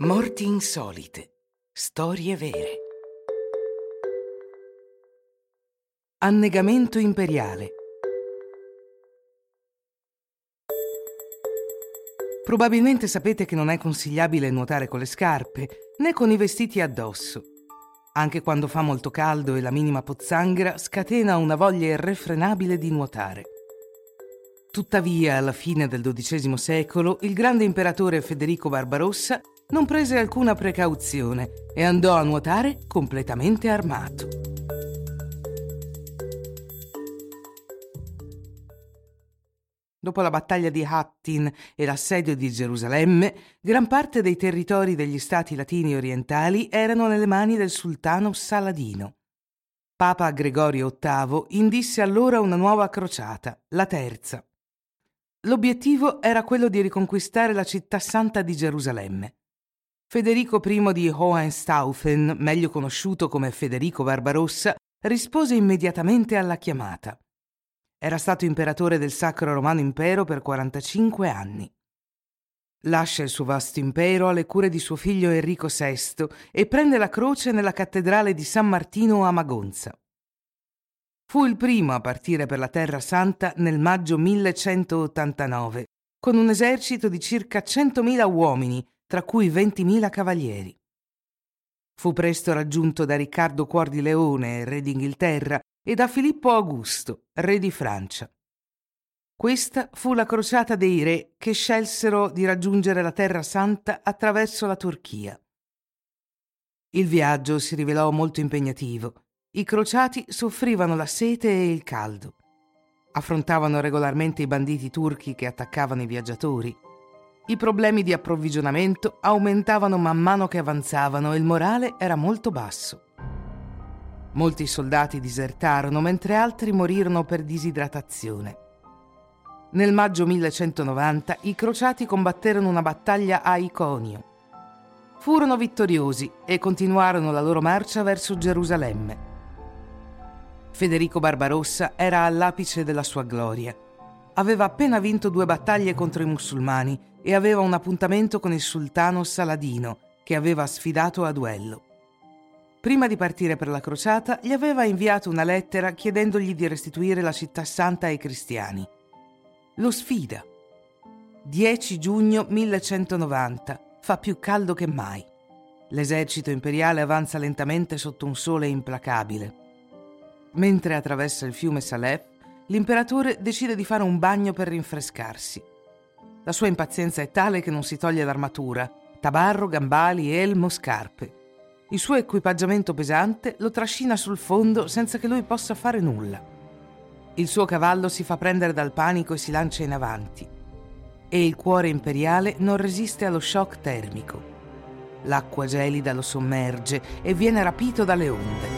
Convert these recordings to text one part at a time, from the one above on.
Morti insolite. Storie vere. Annegamento imperiale. Probabilmente sapete che non è consigliabile nuotare con le scarpe né con i vestiti addosso. Anche quando fa molto caldo e la minima pozzanghera scatena una voglia irrefrenabile di nuotare. Tuttavia, alla fine del XII secolo, il grande imperatore Federico Barbarossa non prese alcuna precauzione e andò a nuotare completamente armato. Dopo la battaglia di Hattin e l'assedio di Gerusalemme, gran parte dei territori degli stati latini orientali erano nelle mani del sultano Saladino. Papa Gregorio VIII indisse allora una nuova crociata, la terza. L'obiettivo era quello di riconquistare la città santa di Gerusalemme. Federico I di Hohenstaufen, meglio conosciuto come Federico Barbarossa, rispose immediatamente alla chiamata. Era stato imperatore del Sacro Romano Impero per 45 anni. Lascia il suo vasto impero alle cure di suo figlio Enrico VI e prende la croce nella cattedrale di San Martino a Magonza. Fu il primo a partire per la Terra Santa nel maggio 1189, con un esercito di circa 100.000 uomini, tra cui 20.000 cavalieri. Fu presto raggiunto da Riccardo Cuor di Leone, re d'Inghilterra, e da Filippo Augusto, re di Francia. Questa fu la crociata dei re che scelsero di raggiungere la Terra Santa attraverso la Turchia. Il viaggio si rivelò molto impegnativo i crociati soffrivano la sete e il caldo. Affrontavano regolarmente i banditi turchi che attaccavano i viaggiatori. I problemi di approvvigionamento aumentavano man mano che avanzavano e il morale era molto basso. Molti soldati disertarono mentre altri morirono per disidratazione. Nel maggio 1190 i crociati combatterono una battaglia a Iconio. Furono vittoriosi e continuarono la loro marcia verso Gerusalemme. Federico Barbarossa era all'apice della sua gloria. Aveva appena vinto due battaglie contro i musulmani e aveva un appuntamento con il sultano Saladino, che aveva sfidato a duello. Prima di partire per la crociata, gli aveva inviato una lettera chiedendogli di restituire la città santa ai cristiani. Lo sfida. 10 giugno 1190. Fa più caldo che mai. L'esercito imperiale avanza lentamente sotto un sole implacabile. Mentre attraversa il fiume Salef, l'imperatore decide di fare un bagno per rinfrescarsi. La sua impazienza è tale che non si toglie l'armatura, tabarro, gambali, elmo, scarpe. Il suo equipaggiamento pesante lo trascina sul fondo senza che lui possa fare nulla. Il suo cavallo si fa prendere dal panico e si lancia in avanti. E il cuore imperiale non resiste allo shock termico. L'acqua gelida lo sommerge e viene rapito dalle onde.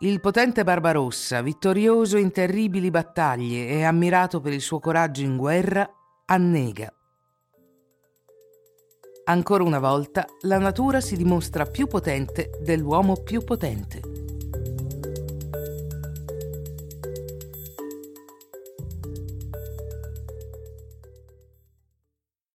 Il potente Barbarossa, vittorioso in terribili battaglie e ammirato per il suo coraggio in guerra, annega. Ancora una volta la natura si dimostra più potente dell'uomo più potente.